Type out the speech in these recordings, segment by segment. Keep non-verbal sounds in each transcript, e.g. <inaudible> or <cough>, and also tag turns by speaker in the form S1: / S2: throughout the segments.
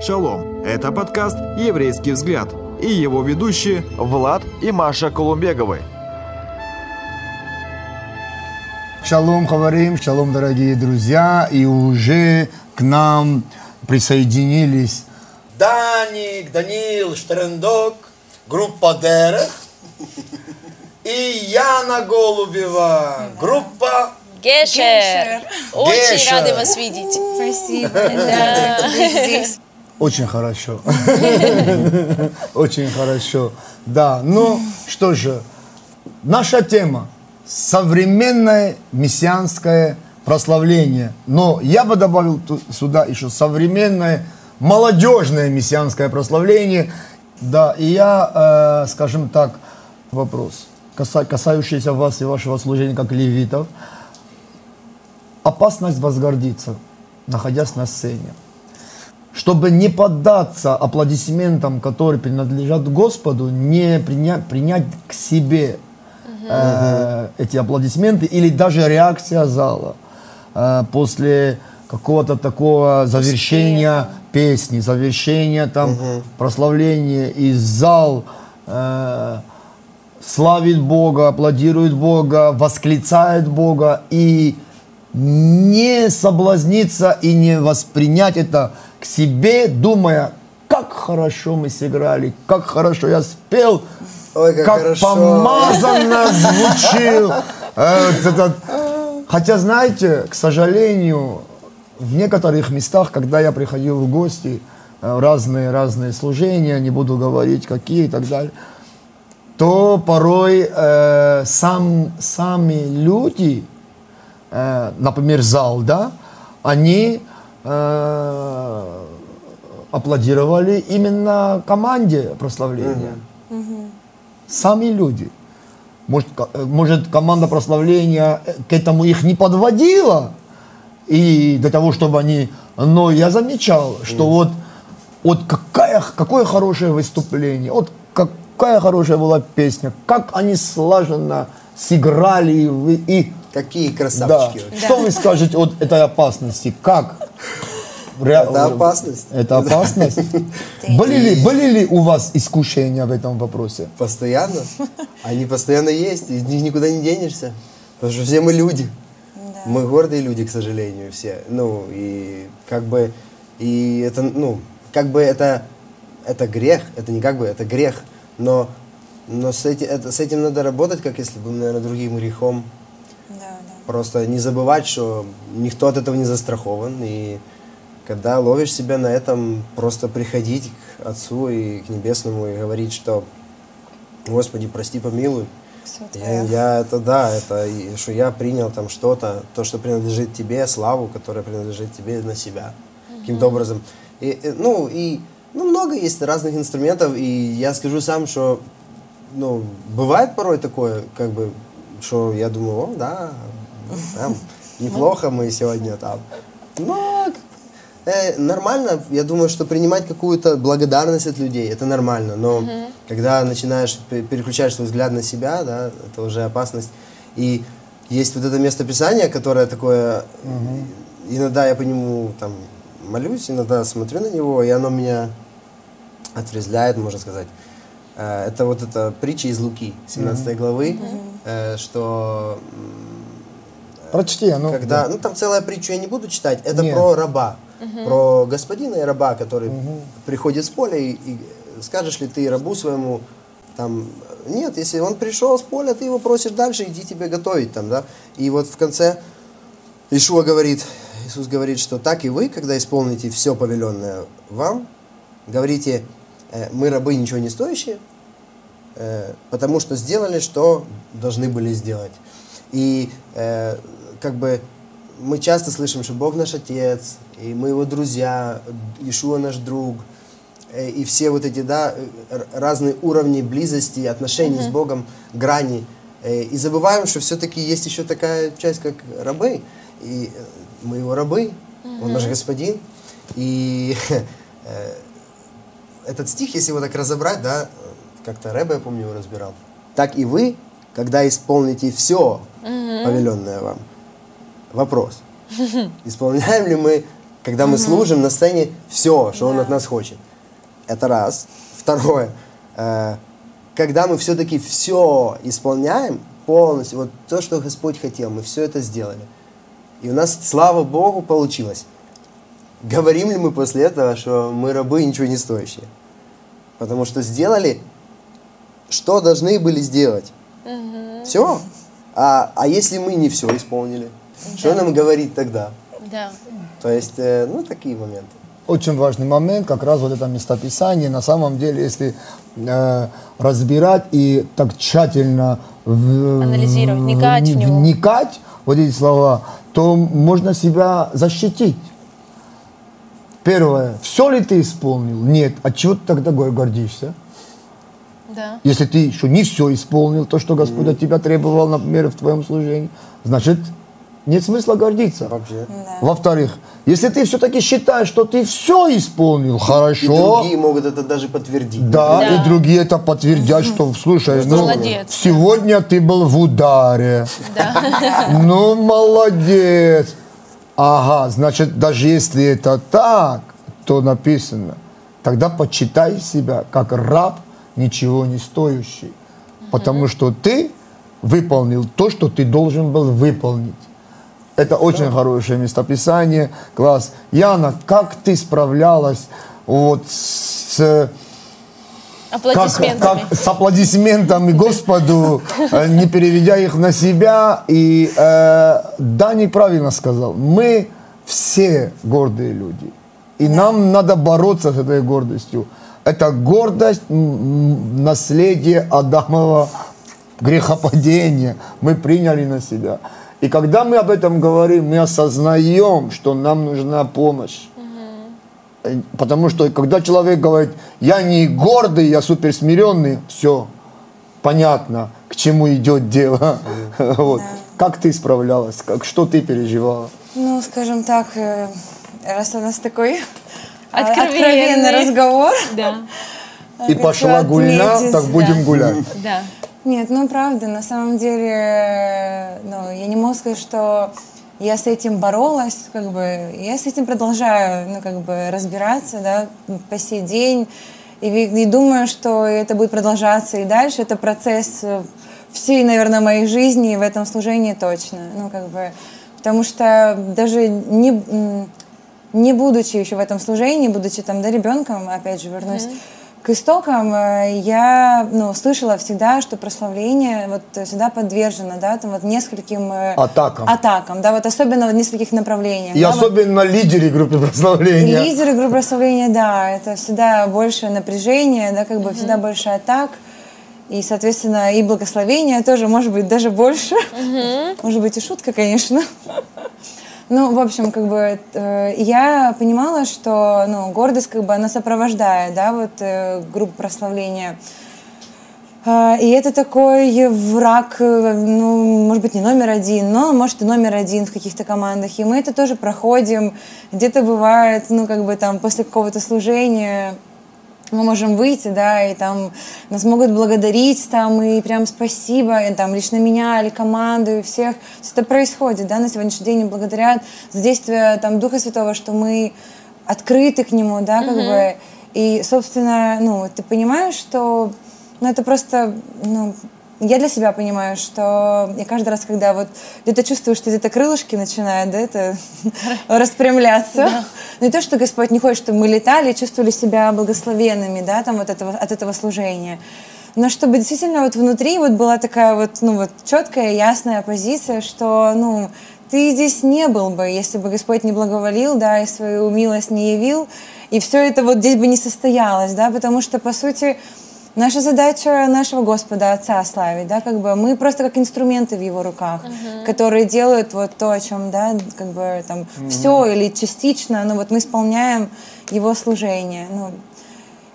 S1: Шалом! Это подкаст «Еврейский взгляд» и его ведущие Влад и Маша Колумбеговы.
S2: Шалом, говорим, шалом, дорогие друзья, и уже к нам присоединились
S3: Даник, Данил, Штерендок, группа Дерех и Яна Голубева, группа
S4: Гешер. Очень
S3: Гешер.
S4: рады вас видеть.
S5: Спасибо.
S4: Да.
S5: Здесь.
S2: Очень хорошо. <laughs> Очень хорошо. Да, ну что же, наша тема – современное мессианское прославление. Но я бы добавил сюда еще современное молодежное мессианское прославление. Да, и я, э, скажем так, вопрос, каса- касающийся вас и вашего служения как левитов. Опасность возгордиться, находясь на сцене чтобы не поддаться аплодисментам, которые принадлежат Господу, не приня- принять к себе э, эти аплодисменты или даже реакция зала э, после какого-то такого завершения песни, завершения там прославления и зал э, славит Бога, аплодирует Бога, восклицает Бога и не соблазниться и не воспринять это себе, думая, как хорошо мы сыграли, как хорошо я спел,
S3: Ой, как хорошо.
S2: помазанно <laughs> звучил. Э. Хотя, знаете, к сожалению, в некоторых местах, когда я приходил в гости, э, разные-разные служения, не буду говорить какие и так далее, то порой э, сам, сами люди, э, например, зал, да, они э, аплодировали именно команде прославления. Сами люди. Может, э, может, команда прославления э, к этому их не подводила, и для того, чтобы они... Но я замечал, что вот, вот какая, какое хорошее выступление, вот какая хорошая была песня, как они слаженно сыграли, и и
S3: Какие
S2: да.
S3: красавчики. вообще.
S2: Что вы скажете от этой опасности? Как? Ре-
S3: Это опасность.
S2: Это опасность. <laughs> Были ли, были ли у вас искушения в этом вопросе?
S3: Постоянно. Они постоянно есть, из них никуда не денешься. Потому что все мы люди. Мы гордые люди, к сожалению, все. Ну, и как бы, и это, ну, как бы это, это грех, это не как бы, это грех. Но, но с, эти, это, с этим надо работать, как если бы, наверное, другим грехом. Просто не забывать, что никто от этого не застрахован. И когда ловишь себя на этом, просто приходить к Отцу и к Небесному и говорить, что Господи, прости, помилуй. Я, я- это да, это что я принял там что-то, то, что принадлежит тебе, славу, которая принадлежит тебе на себя каким-то образом. И, и, ну и ну много есть разных инструментов, и я скажу сам, что ну бывает порой такое, как бы, что я думаю, о, да, там, неплохо мы сегодня там. Но э, нормально, я думаю, что принимать какую-то благодарность от людей, это нормально, но когда начинаешь, пе- переключаешь свой взгляд на себя, да, это уже опасность. И есть вот это место Писания, которое такое, иногда я по нему там молюсь, иногда смотрю на него, и оно меня отрезвляет, можно сказать. Э, Это вот эта притча из Луки, 17 главы, э, что
S2: Прочти, ну.
S3: когда,
S2: да.
S3: ну там целая притча я не буду читать, это
S2: Нет.
S3: про раба, про господина и раба, который приходит с поля и, и скажешь ли ты рабу своему, там, нет, если он пришел с поля, ты его просишь дальше, иди тебе готовить там, да, и вот в конце Ишуа говорит, Иисус говорит, что так и вы, когда исполните все повеленное вам, говорите, «Э, мы рабы ничего не стоящие, э, потому что сделали, что должны были сделать. И э, как бы мы часто слышим, что Бог наш Отец, и мы Его друзья, Ишуа наш друг, э, и все вот эти, да, разные уровни близости, отношений с Богом, грани. Э, И забываем, что все-таки есть еще такая часть, как рабы. И э, мы Его рабы, Он наш Господин. И <laughs> этот стих, если его так разобрать, да, как-то Рэбе, я помню, его разбирал. Так и вы, когда исполните все повеленное вам. Вопрос. Исполняем ли мы Когда мы служим на сцене все, что Он от нас хочет. Это раз. Второе. э, когда мы все-таки все исполняем полностью, вот то, что Господь хотел, мы все это сделали. И у нас, слава Богу, получилось. Говорим ли мы после этого, что мы рабы ничего не стоящие? Потому что сделали, что должны были сделать. Все. А, а если мы не все исполнили, что нам говорить тогда?
S4: Да.
S3: То есть, э, ну, такие моменты.
S2: Очень важный момент, как раз вот это местописание. На самом деле, если э, разбирать и так тщательно в-
S4: Анализировать, вникать в него.
S2: вникать вот эти слова, то можно себя защитить. Первое, все ли ты исполнил? Нет. От чего ты тогда гор- гордишься?
S4: Да.
S2: Если ты еще не все исполнил, то, что Господь от тебя требовал, например, в твоем служении, значит, нет смысла гордиться.
S3: Вообще.
S2: Во-вторых, если ты все-таки считаешь, что ты все исполнил
S3: И
S2: хорошо,
S3: другие могут это даже подтвердить.
S2: да,
S4: Да.
S2: и другие это подтвердят, что, слушай, ну,
S4: Молодец.
S2: сегодня ты был в ударе. <laughs> Ну, молодец. Ага, значит, даже если это так, то написано, тогда почитай себя как раб, ничего не стоящий. Потому что ты выполнил то, что ты должен был выполнить. Это очень хорошее местописание. Класс. Яна, как ты справлялась вот с как,
S4: Аплодисментами.
S2: как с аплодисментами Господу, э, не переведя их на себя. И э, Дани правильно сказал, мы все гордые люди. И нам надо бороться с этой гордостью. Это гордость наследие Адамова грехопадения. Мы приняли на себя. И когда мы об этом говорим, мы осознаем, что нам нужна помощь. Э, Потому что когда человек говорит, я не гордый, я суперсмиренный, все, понятно, к чему идет дело. <laughs> Вот. Как ты справлялась? Как, что ты переживала?
S5: Ну, скажем так, э, раз у нас такой а,
S4: Откровенный.
S5: откровенный разговор.
S4: Да.
S2: И пошла
S5: отметить,
S2: так будем
S4: да.
S2: гулять.
S4: Да.
S5: Нет, ну правда, на самом деле, э, ну, я не могу сказать, что я с этим боролась, как бы, я с этим продолжаю, ну, как бы, разбираться, да, по сей день, и, и думаю, что это будет продолжаться и дальше, это процесс э, всей, наверное, моей жизни, в этом служении точно, ну, как бы, потому что даже не, не будучи еще в этом служении, будучи там, да, ребенком, опять же, вернусь, к истокам э, я ну, слышала всегда, что прославление вот всегда подвержено, да, там вот нескольким э,
S2: Атакам.
S5: атакам, да, вот особенно в нескольких направлениях.
S2: И
S5: да, вот.
S2: особенно лидеры группы прославления.
S5: лидеры группы прославления, да, это всегда больше напряжение, да, как бы всегда больше атак. И, соответственно, и благословения тоже, может быть, даже больше. Может быть, и шутка, конечно. Ну, в общем, как бы э, я понимала, что ну, гордость, как бы, она сопровождает, да, вот э, группу прославления. А, И это такой враг, э, ну, может быть, не номер один, но, может, и номер один в каких-то командах. И мы это тоже проходим. Где-то бывает, ну, как бы там после какого-то служения мы можем выйти, да, и там нас могут благодарить, там, и прям спасибо, и, там, лично меня или команду, и всех. Есть это происходит, да, на сегодняшний день, и благодарят за действие, там, Духа Святого, что мы открыты к Нему, да, как бы, и, собственно, ну, ты понимаешь, что, ну, это просто, ну, я для себя понимаю, что я каждый раз, когда вот где-то чувствую, что где-то крылышки начинают, да, это <laughs> распрямляться. Не то, что Господь не хочет, чтобы мы летали и чувствовали себя благословенными, да, там вот этого, от этого служения. Но чтобы действительно вот внутри вот была такая вот, ну вот четкая, ясная позиция, что, ну, ты здесь не был бы, если бы Господь не благоволил, да, и свою милость не явил, и все это вот здесь бы не состоялось, да, потому что, по сути, Наша задача нашего Господа, Отца славить, да, как бы мы просто как инструменты в Его руках, которые делают вот то, о чем, да, как бы там все или частично, но вот мы исполняем Его служение. Ну,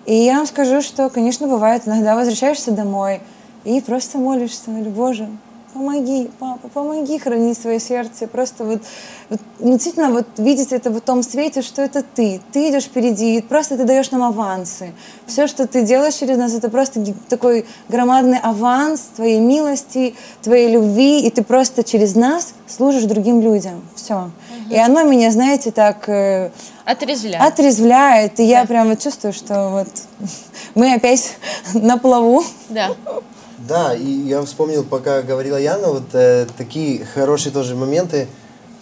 S5: и я вам скажу, что, конечно, бывает, иногда возвращаешься домой и просто молишься, говорю, Боже, помоги, папа, помоги хранить свое сердце. Просто вот, вот ну, действительно вот видеть это в том свете, что это ты. Ты идешь впереди, и просто ты даешь нам авансы. Все, что ты делаешь через нас, это просто такой громадный аванс твоей милости, твоей любви, и ты просто через нас служишь другим людям. Все. И оно меня, знаете, так э,
S4: Отрезвляет.
S5: отрезвляет, и я
S4: Да.
S5: прямо чувствую, что вот <laughs> мы опять <laughs> на плаву.
S4: Да.
S3: Да, и я вспомнил, пока говорила Яна, вот э, такие хорошие тоже моменты,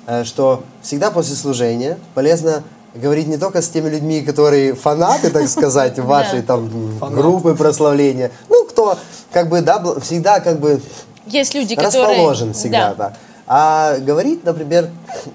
S3: э, что всегда после служения полезно говорить не только с теми людьми, которые фанаты, так <laughs> сказать, вашей там группы прославления, ну, кто как бы, да, всегда как бы
S4: Есть люди, которые...
S3: расположен всегда,
S4: Да.
S3: да. А говорить, например,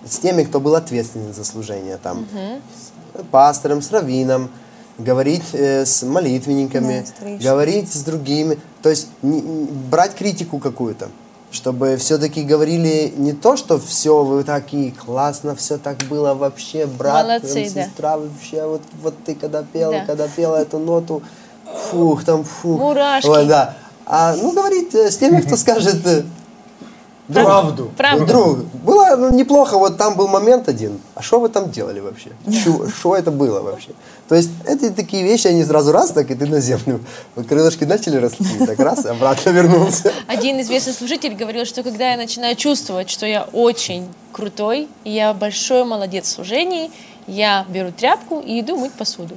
S3: с теми, кто был ответственен за служение, там, с пастором, с раввином, говорить э, с молитвенниками,
S5: Да,
S3: говорить с другими, то есть не- не- брать критику какую-то, чтобы все-таки говорили не то, что все вы такие классно, все так было вообще, брат,
S4: Молодцы,
S3: там,
S4: да.
S3: сестра, вообще вот, вот ты когда пел,
S4: Да.
S3: когда пела эту ноту, фух, там фух.
S4: Мурашки.
S3: Вот, да. А, ну, говорить э, с теми, кто скажет, э,
S2: Правду.
S4: Правда.
S3: Друг, было ну, неплохо, вот там был момент один. А что вы там делали вообще? Что это было вообще? То есть это такие вещи, они сразу раз, так и ты на землю. Вот крылышки начали расти, так раз, обратно вернулся.
S4: Один известный служитель говорил, что когда я начинаю чувствовать, что я очень крутой, я большой молодец в служении, я беру тряпку и иду мыть посуду.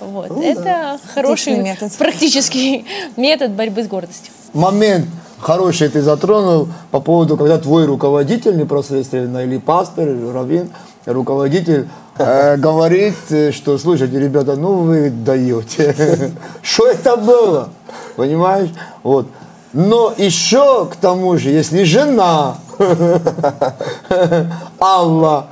S4: Вот. Это хороший
S5: Отличный метод.
S4: практический <laughs> метод борьбы с гордостью.
S2: момент хороший ты затронул по поводу, когда твой руководитель непосредственно, или пастор, или раввин, руководитель, э, говорит, э, что, слушайте, ребята, ну вы даете. <laughs> Что это было? Понимаешь? Вот. Но еще к тому же, если жена, <laughs> Алла,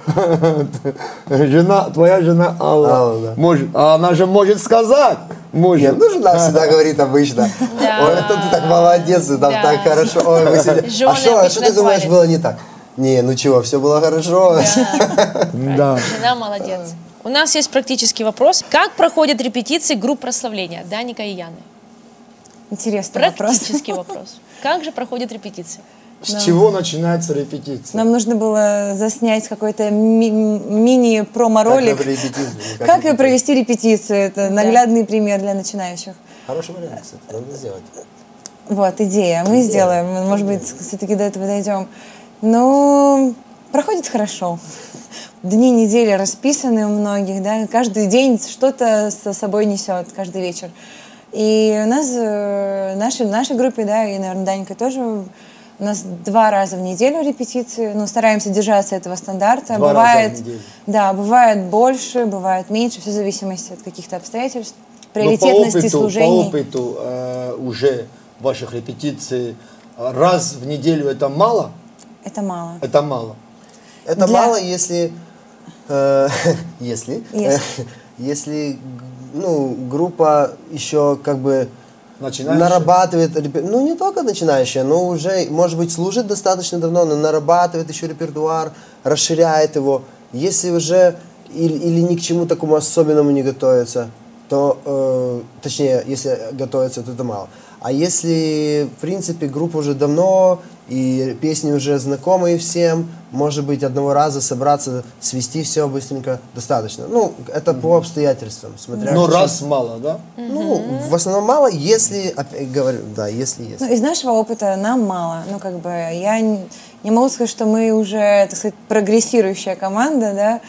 S2: жена, твоя жена Алла,
S3: Алла, да.
S2: может, а она же может сказать, может.
S3: Нет, ну жена всегда <laughs> говорит обычно.
S4: Да.
S3: Ой, это ты так молодец, ты там
S4: Да.
S3: так хорошо. Ой, вы <laughs>
S4: Жены
S3: А что, а что ты думаешь было не так? Не, ну чего, все было хорошо.
S2: Да.
S4: Жена молодец. У нас есть практический вопрос. Как проходят репетиции групп прославления Даника и Яны?
S5: Интересный вопрос.
S4: Практический вопрос. Как же проходят репетиции?
S2: С чего начинается репетиция?
S5: Нам нужно было заснять какой-то ми-
S3: Как
S5: мини-промо-ролик. <laughs>
S3: ну,
S5: Как и
S3: репетицию.
S5: провести репетицию. Это наглядный пример для начинающих.
S3: Хороший вариант, кстати, надо сделать.
S5: Вот, идея. Мы сделаем. Может быть, все-таки до этого дойдем. Ну, проходит хорошо. Дни недели расписаны у многих, да. Каждый день что-то со собой несет, каждый вечер. И у нас, э, нашей, нашей группе, да, и, наверное, Данька тоже, у нас два раза в неделю репетиции. Ну, стараемся держаться этого стандарта.
S2: Два раза в
S5: бывает,
S2: неделю.
S5: да, бывает больше, бывает меньше, все в зависимости от каких-то обстоятельств,
S2: Но
S5: приоритетности
S2: по опыту,
S5: служений.
S2: По опыту э, уже ваших репетиций э, раз в неделю это мало?
S5: Это мало.
S2: Это мало.
S3: Это
S5: Для-
S3: мало, если, э, <laughs> если,
S5: Если. <laughs>
S3: если, ну, группа еще как бы
S2: Начинающие?
S3: нарабатывает, ну не только начинающая, но уже, может быть, служит достаточно давно, но нарабатывает еще репертуар, расширяет его. Если уже или, или ни к чему такому особенному не готовится, то, э, точнее, если готовится, то это мало. А если, в принципе, группа уже давно, и песни уже знакомые всем, может быть, одного раза собраться, свести все быстренько, достаточно. Ну, это по обстоятельствам, смотря
S2: Но
S3: что-
S2: раз мало, да?
S3: ну, в основном мало, если, опять говорю, да, если есть.
S5: Ну, из нашего опыта нам мало. Ну, как бы, я не, не могу сказать, что мы уже, так сказать, прогрессирующая команда,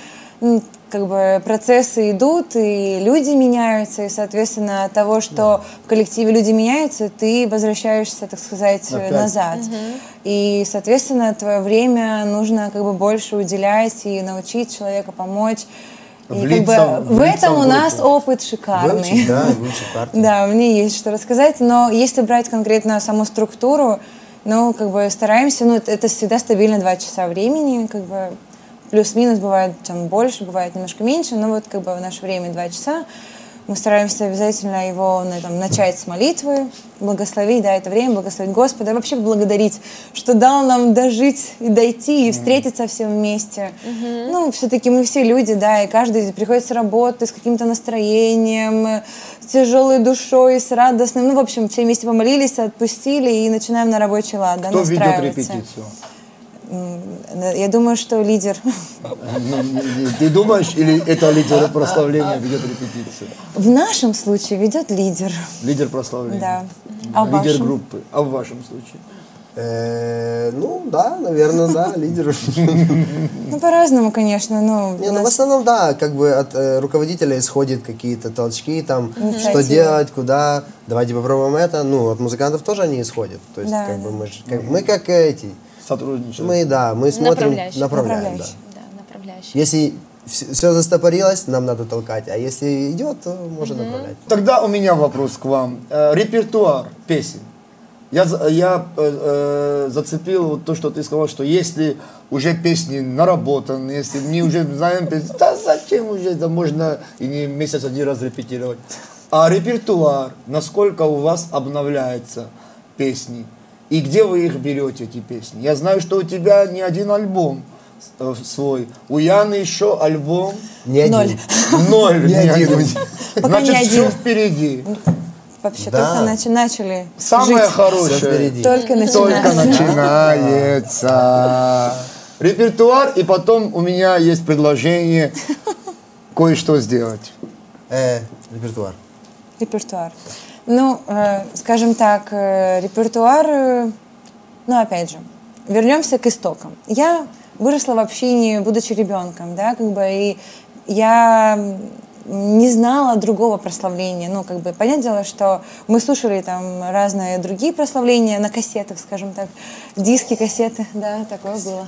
S5: да. Как бы процессы идут, и люди меняются, и, соответственно, от того, что в коллективе люди меняются, ты возвращаешься, так сказать,
S2: Опять.
S5: назад. И, соответственно, твое время нужно как бы больше уделять и научить человека помочь. И как
S2: Влиться-
S5: бы в этом
S2: в
S5: у нас опыт шикарный.
S3: Выучить, да, выучить. <laughs>
S5: Да, мне есть что рассказать, но если брать конкретно саму структуру, ну, как бы стараемся, ну, это всегда стабильно два часа времени, как бы плюс-минус бывает там больше, бывает немножко меньше, но вот как бы в наше время два часа. Мы стараемся обязательно его на, там, начать с молитвы, благословить, да, это время, благословить Господа, и вообще благодарить, что дал нам дожить и дойти, и встретиться всем вместе. Ну, все-таки мы все люди, да, и каждый приходит с работы с каким-то настроением, с тяжелой душой, с радостным. Ну, в общем, все вместе помолились, отпустили и начинаем на рабочий лад, да,
S2: Кто ведет
S5: настраиваться.
S2: репетицию?
S5: М, Я думаю, что лидер.
S2: Ну, Ты думаешь, или это лидер прославления ведет репетицию?
S5: В нашем случае ведет лидер.
S2: Лидер прославления.
S5: Да. А
S2: Лидер
S5: вашем?
S2: группы. А в вашем случае?
S3: Э, ну, да, наверное, да, <laughs> лидер.
S5: Ну, по-разному, конечно. Ну,
S3: Не, ну, в основном, да, как бы от э, руководителя исходят какие-то толчки, там, что делать, куда, давайте попробуем это. Ну, от музыкантов тоже они исходят. То есть,
S5: Да,
S3: как
S5: да.
S3: бы мы, ж- как, мы как эти,
S2: Сотрудничает.
S3: мы, да, мы смотрим,
S4: Направляющий.
S3: направляем, да.
S5: Направляющий.
S4: Да, направляющий.
S3: Если все застопорилось, нам надо толкать, а если идет, то можно направлять.
S2: Тогда у меня вопрос к вам. Э, репертуар песен. Я, я э, э, зацепил вот то, что ты сказал, что если уже песни наработаны, если мы уже знаем песни, да зачем уже, это можно и не месяц один раз репетировать. А репертуар, насколько у вас обновляется песни? И где вы их берете, эти песни? Я знаю, что у тебя не один альбом э, свой. У Яны еще альбом
S3: Не один.
S5: Ноль.
S2: ноль.
S3: Не один.
S2: Значит, все впереди.
S5: Вообще
S3: Да.
S5: только начи- начали
S2: Самое
S5: жить.
S2: Хорошее
S3: впереди.
S5: Только
S2: только
S5: начинается.
S2: начинается. Репертуар, и потом у меня есть предложение <laughs> кое-что сделать.
S3: Э, репертуар.
S5: Репертуар. Ну, э, скажем так, э, репертуар, э, ну, опять же, вернемся к истокам. Я выросла в общине, будучи ребенком, да, как бы, и я не знала другого прославления. Ну, как бы, понятное дело, что мы слушали там разные другие прославления на кассетах, скажем так, диски, кассеты, да, такое было.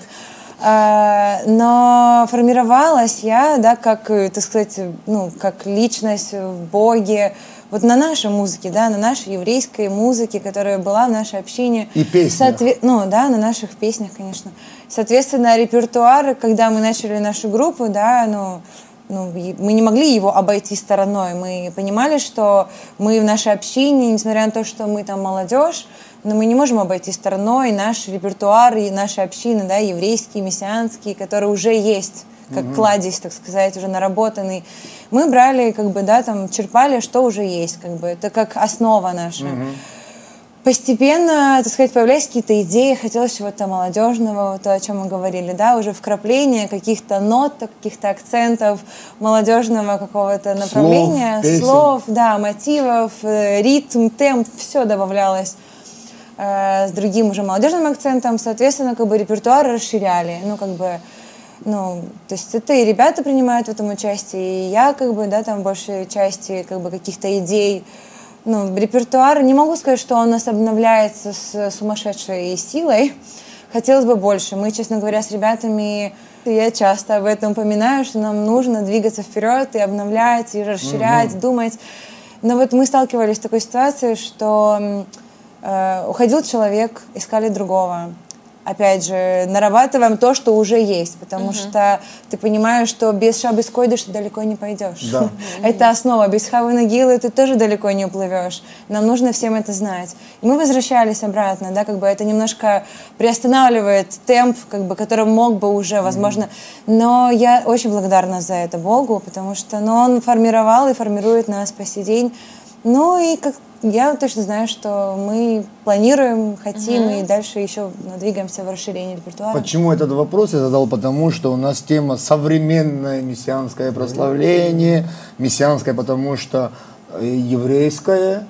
S5: А, Но формировалась я, да, как, э, так сказать, ну, как личность в Боге, вот на нашей музыке, да, на нашей еврейской музыке, которая была в нашей общине.
S2: И песнях.
S5: Соотве- Ну, да, на наших песнях, конечно. Соответственно, репертуар, когда мы начали нашу группу, да, ну, ну, мы не могли его обойти стороной. Мы понимали, что мы в нашей общине, несмотря на то, что мы там молодежь, но мы не можем обойти стороной наш репертуар и наши общины, да, еврейские, мессианские, которые уже есть, как кладезь, так сказать, уже наработанный. Мы брали, как бы, да, там, черпали, что уже есть, как бы, это как основа наша. Постепенно, так сказать, появлялись какие-то идеи, хотелось чего-то молодежного, то, о чем мы говорили, да, уже вкрапление каких-то нот, каких-то акцентов, молодежного какого-то направления,
S2: песен.
S5: слов, да, мотивов, э, ритм, темп, все добавлялось э, с другим уже молодежным акцентом, соответственно, как бы репертуар расширяли, ну, как бы, ну, то есть это и ребята принимают в этом участие, и я, как бы, да, там, большей части, как бы, каких-то идей, ну, репертуар, не могу сказать, что он у нас обновляется с сумасшедшей силой, <laughs> хотелось бы больше. Мы, честно говоря, с ребятами, я часто об этом упоминаю, что нам нужно двигаться вперед и обновлять, и расширять, думать. Но вот мы сталкивались с такой ситуацией, что э, уходил человек, искали другого. Опять же, нарабатываем то, что уже есть, потому что ты понимаешь, что без шабы койдыш ты далеко не пойдешь.
S2: Да. <laughs>
S5: Это основа. Без хавы нагилы ты тоже далеко не уплывешь. Нам нужно всем это знать. И мы возвращались обратно, да, как бы это немножко приостанавливает темп, как бы, который мог бы уже, возможно. Но я очень благодарна за это Богу, потому что ну, Он формировал и формирует нас по сей день. Ну и как я точно знаю, что мы планируем, хотим и дальше еще двигаемся в расширении репертуара.
S2: Почему этот вопрос я задал? Потому что у нас тема современное мессианское прославление, мессианское, потому что э, еврейское,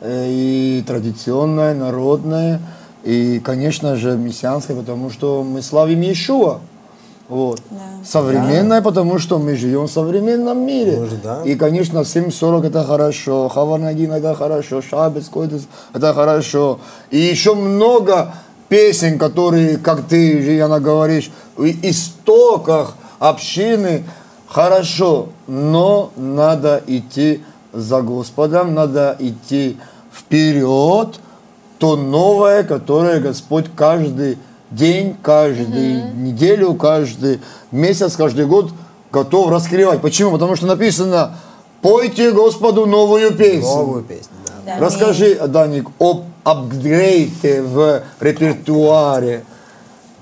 S2: э, и традиционное, народное, и, конечно же, мессианское, потому что мы славим Иешуа. Вот. Современное, потому что мы живем в современном мире.
S3: Может, да.
S2: И, конечно, 7.40 это хорошо, Хаварнагин это хорошо, Шабец, Койдес это хорошо. И еще много песен, которые, как ты, Яна, говоришь, в истоках общины хорошо, но надо идти за Господом, надо идти вперед, то новое, которое Господь каждый день, каждую неделю, каждый месяц, каждый год готов раскрывать. Почему? Потому что написано, Пойте Господу новую песню.
S3: Новую песню, да.
S4: Да.
S2: Расскажи, Даник, об апгрейде в репертуаре.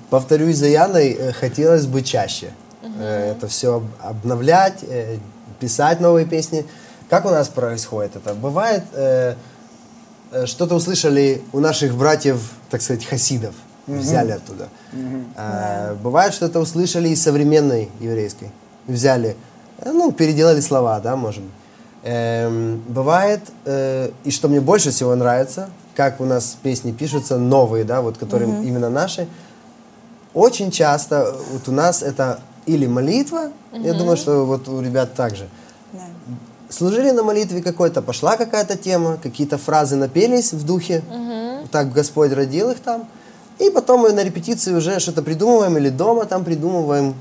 S3: Повторюсь за Яной, э, хотелось бы чаще э, это все обновлять, э, писать новые песни. Как у нас происходит это? Бывает, что-то услышали у наших братьев, так сказать, хасидов, взяли оттуда. Э, Бывает, что-то услышали из современной еврейской, взяли, э, ну, переделали слова, да, может быть. Эм, бывает, э, и что мне больше всего нравится, как у нас песни пишутся, новые, да, вот которые именно наши, очень часто вот у нас это или молитва, я думаю, что вот у ребят также.
S5: Да.
S3: Служили на молитве какой-то, пошла какая-то тема, какие-то фразы напелись в духе, так Господь родил их там, и потом мы на репетиции уже что-то придумываем, или дома там придумываем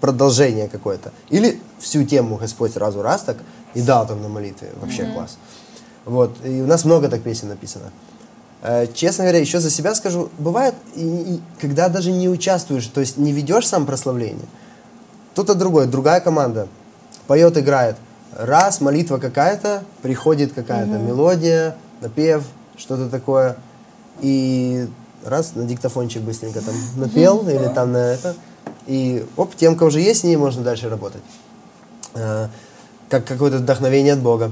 S3: продолжение какое-то. Или всю тему Господь сразу раз так и дал там на молитве. Вообще класс. Вот. И у нас много так песен написано. Э, Честно говоря, еще за себя скажу, бывает, и- и когда даже не участвуешь, то есть не ведешь сам прославление, кто-то другой, другая команда поет, играет. Раз, молитва какая-то, приходит какая-то мелодия, напев, что-то такое. И раз, на диктофончик быстренько там напел или там на это. И оп, темка уже есть, с ней можно дальше работать. Э, Как какое-то вдохновение от Бога.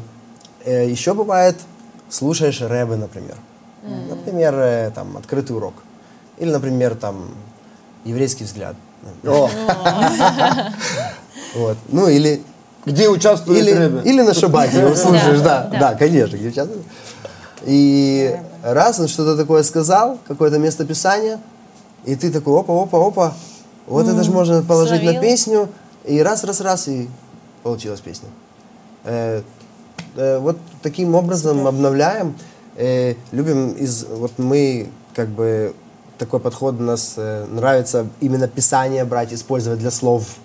S3: Э, Еще бывает, слушаешь рэбы, например. Например, э, там, открытый урок. Или, например, там, еврейский взгляд. Вот. Ну, или
S2: где участвуют
S3: или,
S2: рэбы?
S3: или на шабате его слушаешь,
S4: Да,
S3: да, конечно, где часто. И раз он что-то такое сказал, какое-то местописание, и ты такой, опа, опа, опа, вот это же можно положить на песню, и раз, раз, раз, и получилась песня. Э, э, вот таким образом обновляем, э, любим из, вот мы как бы такой подход у нас э, нравится именно писание брать, использовать для слов.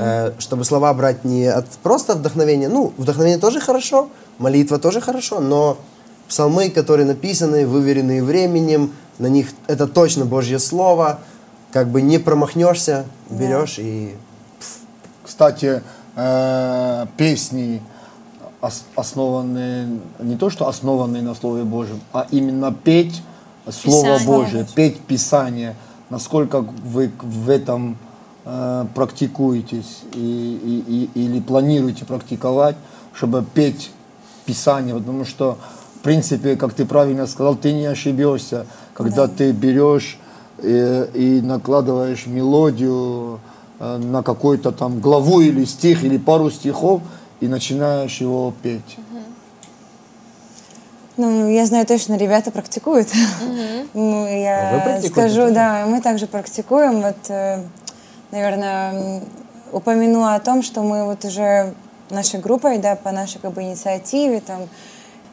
S3: Э, чтобы слова брать не от просто вдохновения. Ну, вдохновение тоже хорошо, молитва тоже хорошо, но псалмы, которые написаны, выверенные временем, на них это точно Божье Слово, как бы не промахнешься, берешь и...
S2: Кстати, э, песни, ос- основанные, не то что основанные на Слове Божьем, а именно петь Слово
S4: Писание.
S2: Божие, петь Писание. Насколько вы в этом э, практикуетесь и, и- и- или планируете практиковать, чтобы петь Писание, потому что, в принципе, как ты правильно сказал, ты не ошибешься, когда ты берешь э, и накладываешь мелодию э, на какую-то там главу или стих, или пару стихов, и начинаешь его петь.
S5: Ну, я знаю точно, ребята практикуют. <laughs> Ну,
S3: А вы
S5: я
S3: практикуете
S5: скажу, да, мы также практикуем. Вот, э, наверное, м, упомяну о том, что мы вот уже нашей группой, да, по нашей как бы инициативе, там,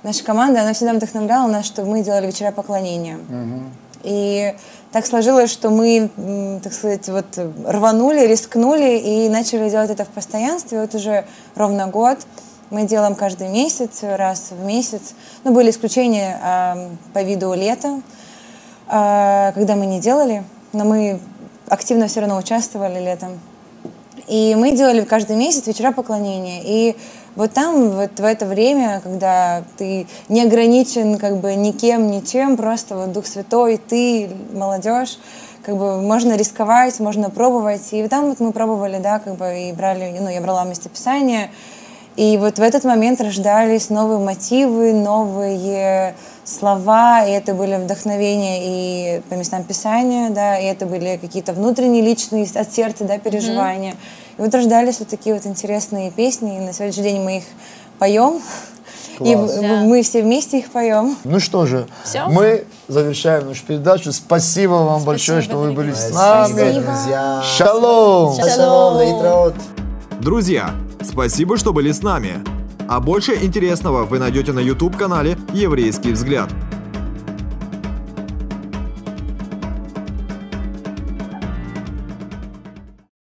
S5: наша команда, она всегда вдохновляла нас, что мы делали вечера поклонения. И так сложилось, что мы, так сказать, вот рванули, рискнули и начали делать это в постоянстве. Вот уже ровно год. Мы делаем каждый месяц, раз в месяц. Ну, были исключения а, по виду лета, а, когда мы не делали, но мы активно все равно участвовали летом. И мы делали каждый месяц вечера поклонения. И вот там, вот в это время, когда ты не ограничен как бы никем, ничем, просто вот Дух Святой, ты, молодежь, как бы можно рисковать, можно пробовать. И там вот мы пробовали, да, как бы и брали, ну, я брала местописание. И вот в этот момент рождались новые мотивы, новые слова, и это были вдохновения и по местам Писания, да, и это были какие-то внутренние, личные, от сердца, да, переживания. И вот рождались вот такие вот интересные песни, и на сегодняшний день мы их поем, и
S2: Класс.
S5: в-
S4: Да.
S5: мы все вместе их поем.
S2: Ну что же,
S4: Всё?
S2: мы завершаем нашу передачу. Спасибо вам большое, что вы были с нами.
S3: Спасибо, друзья.
S2: Шалом!
S3: Шалом, лейтраут.
S1: Друзья, спасибо, что были с нами. А больше интересного вы найдете на YouTube-канале «Еврейский взгляд».